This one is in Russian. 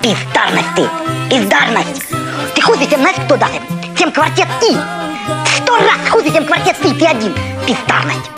Пиздарность ты! Пиздарность! Ты хуже, чем знаешь, кто даже? чем квартет И! Сто раз хуже, чем квартет ты, ты один! Пиздарность!